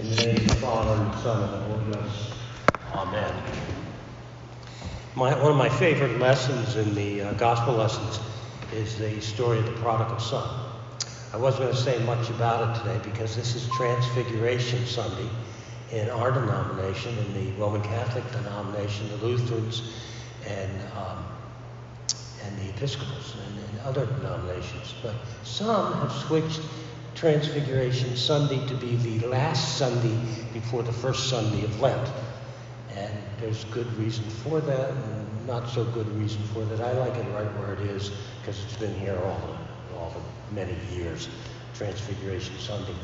In the name of the Father, and the Son, and the Holy Ghost. Amen. My, one of my favorite lessons in the uh, gospel lessons is the story of the prodigal son. I wasn't going to say much about it today because this is Transfiguration Sunday in our denomination, in the Roman Catholic denomination, the Lutherans, and um, and the Episcopals and, and other denominations. But some have switched Transfiguration Sunday to be the last Sunday before the first Sunday of Lent. And there's good reason for that, and not so good reason for that. I like it right where it is because it's been here all the, all the many years, Transfiguration Sunday.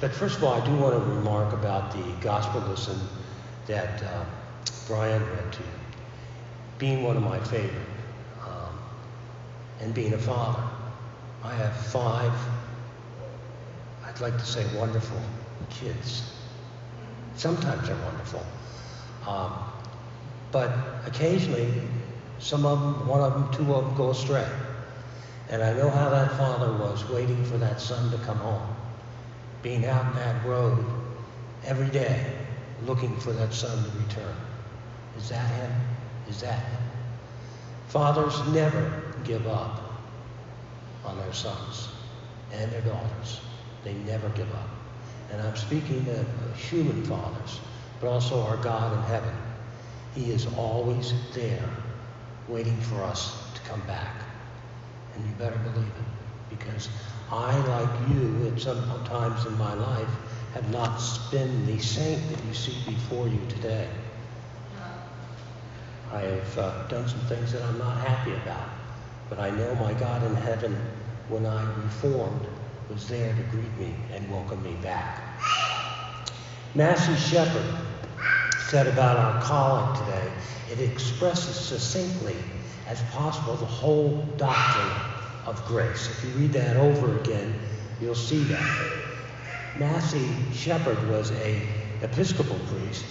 But first of all, I do want to remark about the gospel lesson that uh, Brian read to you, being one of my favorite, um, and being a father. I have five I'd like to say wonderful kids. Sometimes they're wonderful. Um, but occasionally, some of them, one of them, two of them go astray. And I know how that father was waiting for that son to come home, being out in that road every day, looking for that son to return. Is that him? Is that him? Fathers never give up on their sons and their daughters. They never give up. And I'm speaking of human fathers, but also our God in heaven. He is always there waiting for us to come back. And you better believe it, because I, like you, at some times in my life, have not been the saint that you see before you today. I have uh, done some things that I'm not happy about, but I know my God in heaven, when I reformed, was there to greet me and welcome me back. Massey Shepherd said about our calling today, it expresses succinctly as possible the whole doctrine of grace. If you read that over again, you'll see that. Massey Shepherd was a Episcopal priest.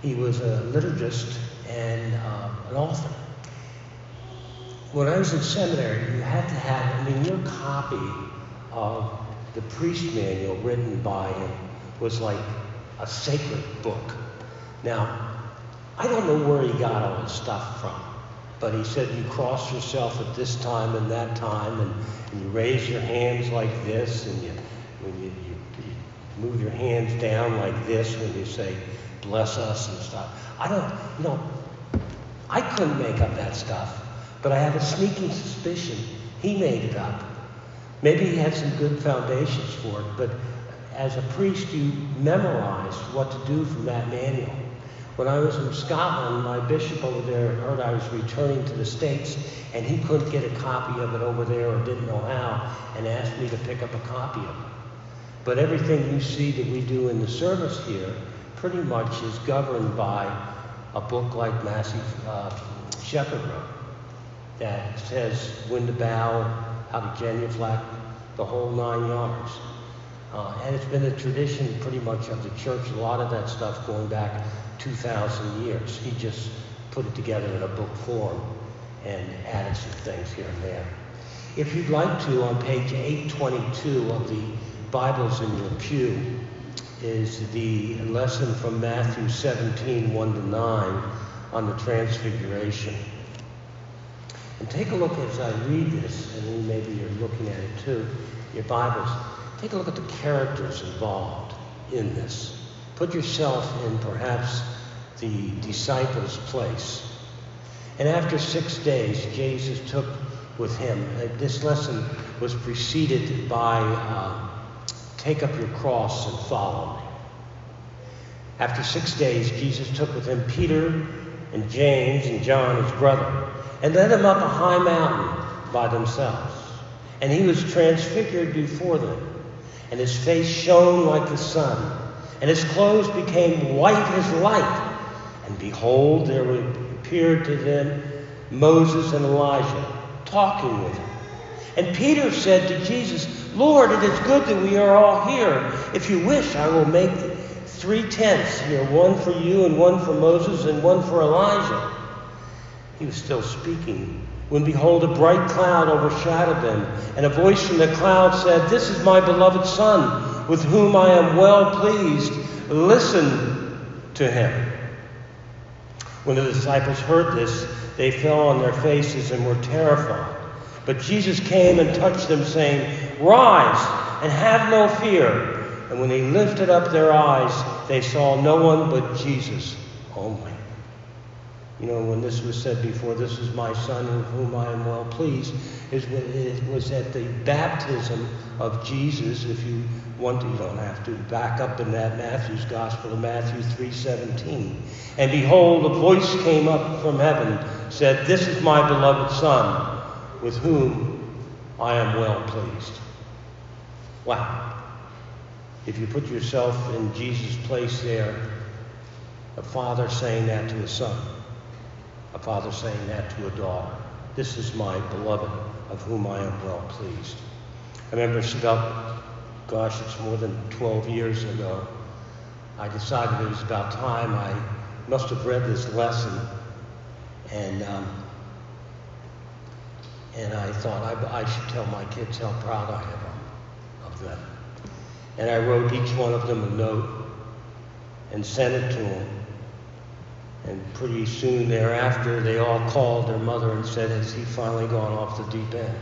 He was a liturgist and uh, an author. When I was in seminary, you had to have, I mean, your copy of the priest manual written by him was like a sacred book. Now, I don't know where he got all his stuff from, but he said you cross yourself at this time and that time, and, and you raise your hands like this, and you, when you, you, you move your hands down like this when you say, bless us and stuff. I don't, you know, I couldn't make up that stuff, but I have a sneaking suspicion he made it up. Maybe he had some good foundations for it, but as a priest, you memorized what to do from that manual. When I was in Scotland, my bishop over there heard I was returning to the States, and he couldn't get a copy of it over there or didn't know how, and asked me to pick up a copy of it. But everything you see that we do in the service here pretty much is governed by a book like Massey uh, Shepherd wrote that says when to bow, how to genuflect, the whole nine yards. Uh, and it's been a tradition pretty much of the church, a lot of that stuff going back 2,000 years. He just put it together in a book form and added some things here and there. If you'd like to, on page 822 of the Bibles in your pew is the lesson from Matthew 17, 1 to 9 on the Transfiguration. And take a look as I read this, and maybe you're looking at it too, your Bibles. Take a look at the characters involved in this. Put yourself in perhaps the disciples' place. And after six days, Jesus took with him. Uh, this lesson was preceded by uh, take up your cross and follow me. After six days, Jesus took with him Peter and James and John, his brother and led them up a high mountain by themselves. And he was transfigured before them, and his face shone like the sun, and his clothes became white as light. And behold, there appeared to them Moses and Elijah talking with him. And Peter said to Jesus, Lord, it is good that we are all here. If you wish, I will make three tents here one for you, and one for Moses, and one for Elijah. He was still speaking when behold, a bright cloud overshadowed them, and a voice from the cloud said, This is my beloved Son, with whom I am well pleased. Listen to him. When the disciples heard this, they fell on their faces and were terrified. But Jesus came and touched them, saying, Rise and have no fear. And when they lifted up their eyes, they saw no one but Jesus only. You know, when this was said before, this is my son with whom I am well pleased, it was at the baptism of Jesus. If you want to, you don't have to back up in that Matthew's Gospel, of Matthew 3:17. And behold, a voice came up from heaven, said, "This is my beloved son, with whom I am well pleased." Wow. If you put yourself in Jesus' place there, a father saying that to a son, a father saying that to a daughter. This is my beloved, of whom I am well pleased. I remember about, gosh, it's more than 12 years ago. I decided it was about time. I must have read this lesson, and um, and I thought I, I should tell my kids how proud I am of them. And I wrote each one of them a note and sent it to them. And pretty soon thereafter, they all called their mother and said, Has he finally gone off the deep end?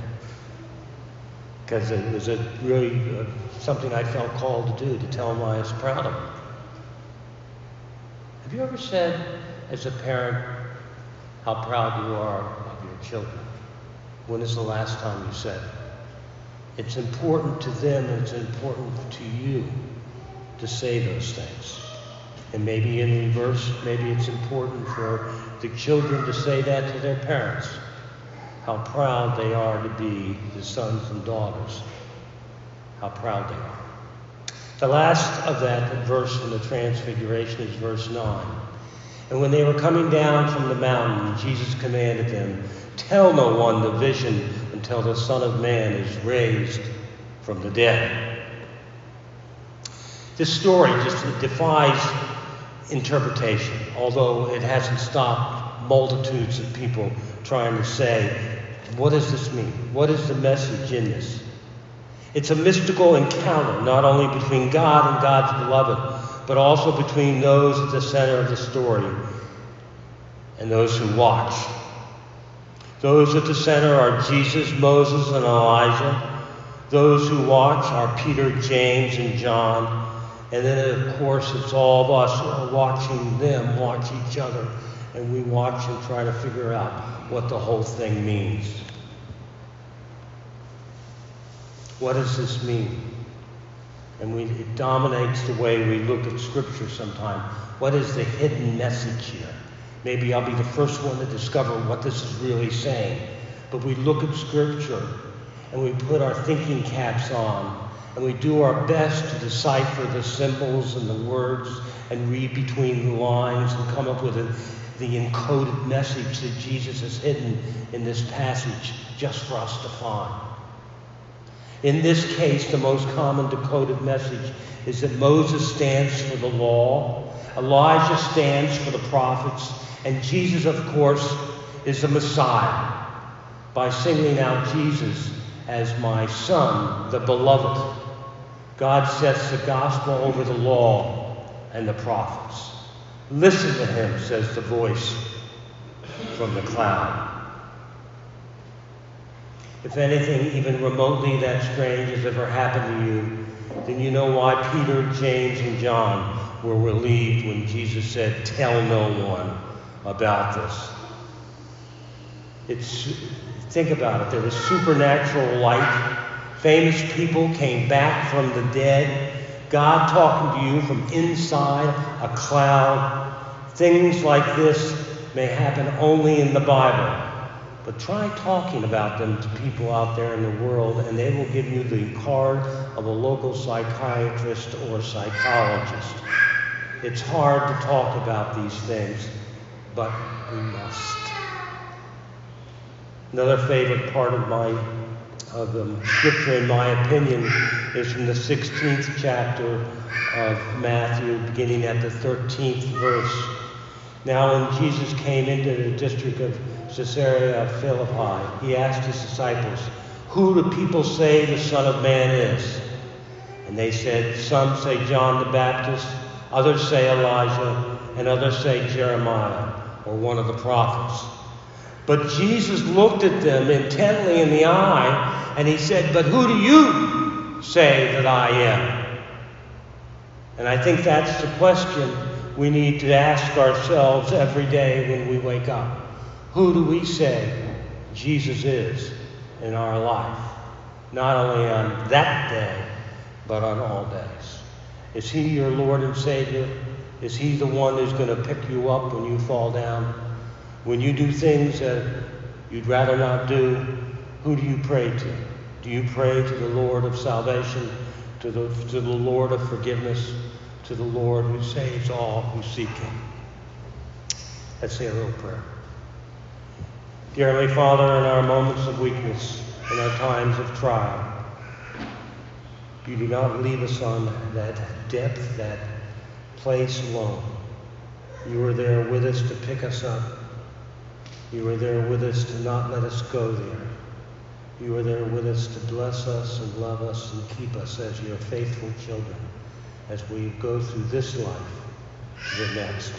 Because it was a really uh, something I felt called to do, to tell them I was proud of them. Have you ever said, as a parent, how proud you are of your children? When is the last time you said it? It's important to them and it's important to you to say those things. And maybe in reverse, maybe it's important for the children to say that to their parents. How proud they are to be the sons and daughters. How proud they are. The last of that verse in the Transfiguration is verse 9. And when they were coming down from the mountain, Jesus commanded them, Tell no one the vision until the Son of Man is raised from the dead. This story just defies interpretation, although it hasn't stopped multitudes of people trying to say, what does this mean? What is the message in this? It's a mystical encounter, not only between God and God's beloved, but also between those at the center of the story and those who watch. Those at the center are Jesus, Moses, and Elijah. Those who watch are Peter, James, and John. And then, of course, it's all of us watching them watch each other. And we watch and try to figure out what the whole thing means. What does this mean? And we, it dominates the way we look at Scripture sometimes. What is the hidden message here? Maybe I'll be the first one to discover what this is really saying. But we look at Scripture and we put our thinking caps on and we do our best to decipher the symbols and the words and read between the lines and come up with a, the encoded message that Jesus has hidden in this passage just for us to find. In this case, the most common decoded message is that Moses stands for the law, Elijah stands for the prophets, and Jesus, of course, is the Messiah by singling out Jesus as my son, the beloved. God sets the gospel over the law and the prophets. Listen to him, says the voice from the cloud. If anything even remotely that strange has ever happened to you, then you know why Peter, James, and John were relieved when Jesus said, Tell no one about this. It's, think about it. There was supernatural light. Famous people came back from the dead. God talking to you from inside a cloud. Things like this may happen only in the Bible. But try talking about them to people out there in the world, and they will give you the card of a local psychiatrist or psychologist. It's hard to talk about these things but we must. Another favorite part of my of the scripture, in my opinion, is from the 16th chapter of Matthew, beginning at the 13th verse. Now, when Jesus came into the district of Caesarea Philippi, he asked his disciples, Who do people say the Son of Man is? And they said, Some say John the Baptist, others say Elijah, and others say Jeremiah or one of the prophets. But Jesus looked at them intently in the eye and he said, But who do you say that I am? And I think that's the question we need to ask ourselves every day when we wake up. Who do we say Jesus is in our life? Not only on that day, but on all days. Is He your Lord and Savior? Is He the one who's going to pick you up when you fall down? When you do things that you'd rather not do, who do you pray to? Do you pray to the Lord of salvation, to the, to the Lord of forgiveness, to the Lord who saves all who seek Him? Let's say a little prayer. Dear Heavenly Father, in our moments of weakness, in our times of trial, you do not leave us on that depth, that place alone. You are there with us to pick us up. You are there with us to not let us go there. You are there with us to bless us and love us and keep us as your faithful children as we go through this life to the next.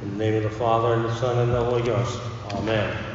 In the name of the Father, and the Son, and the Holy Ghost. Amen.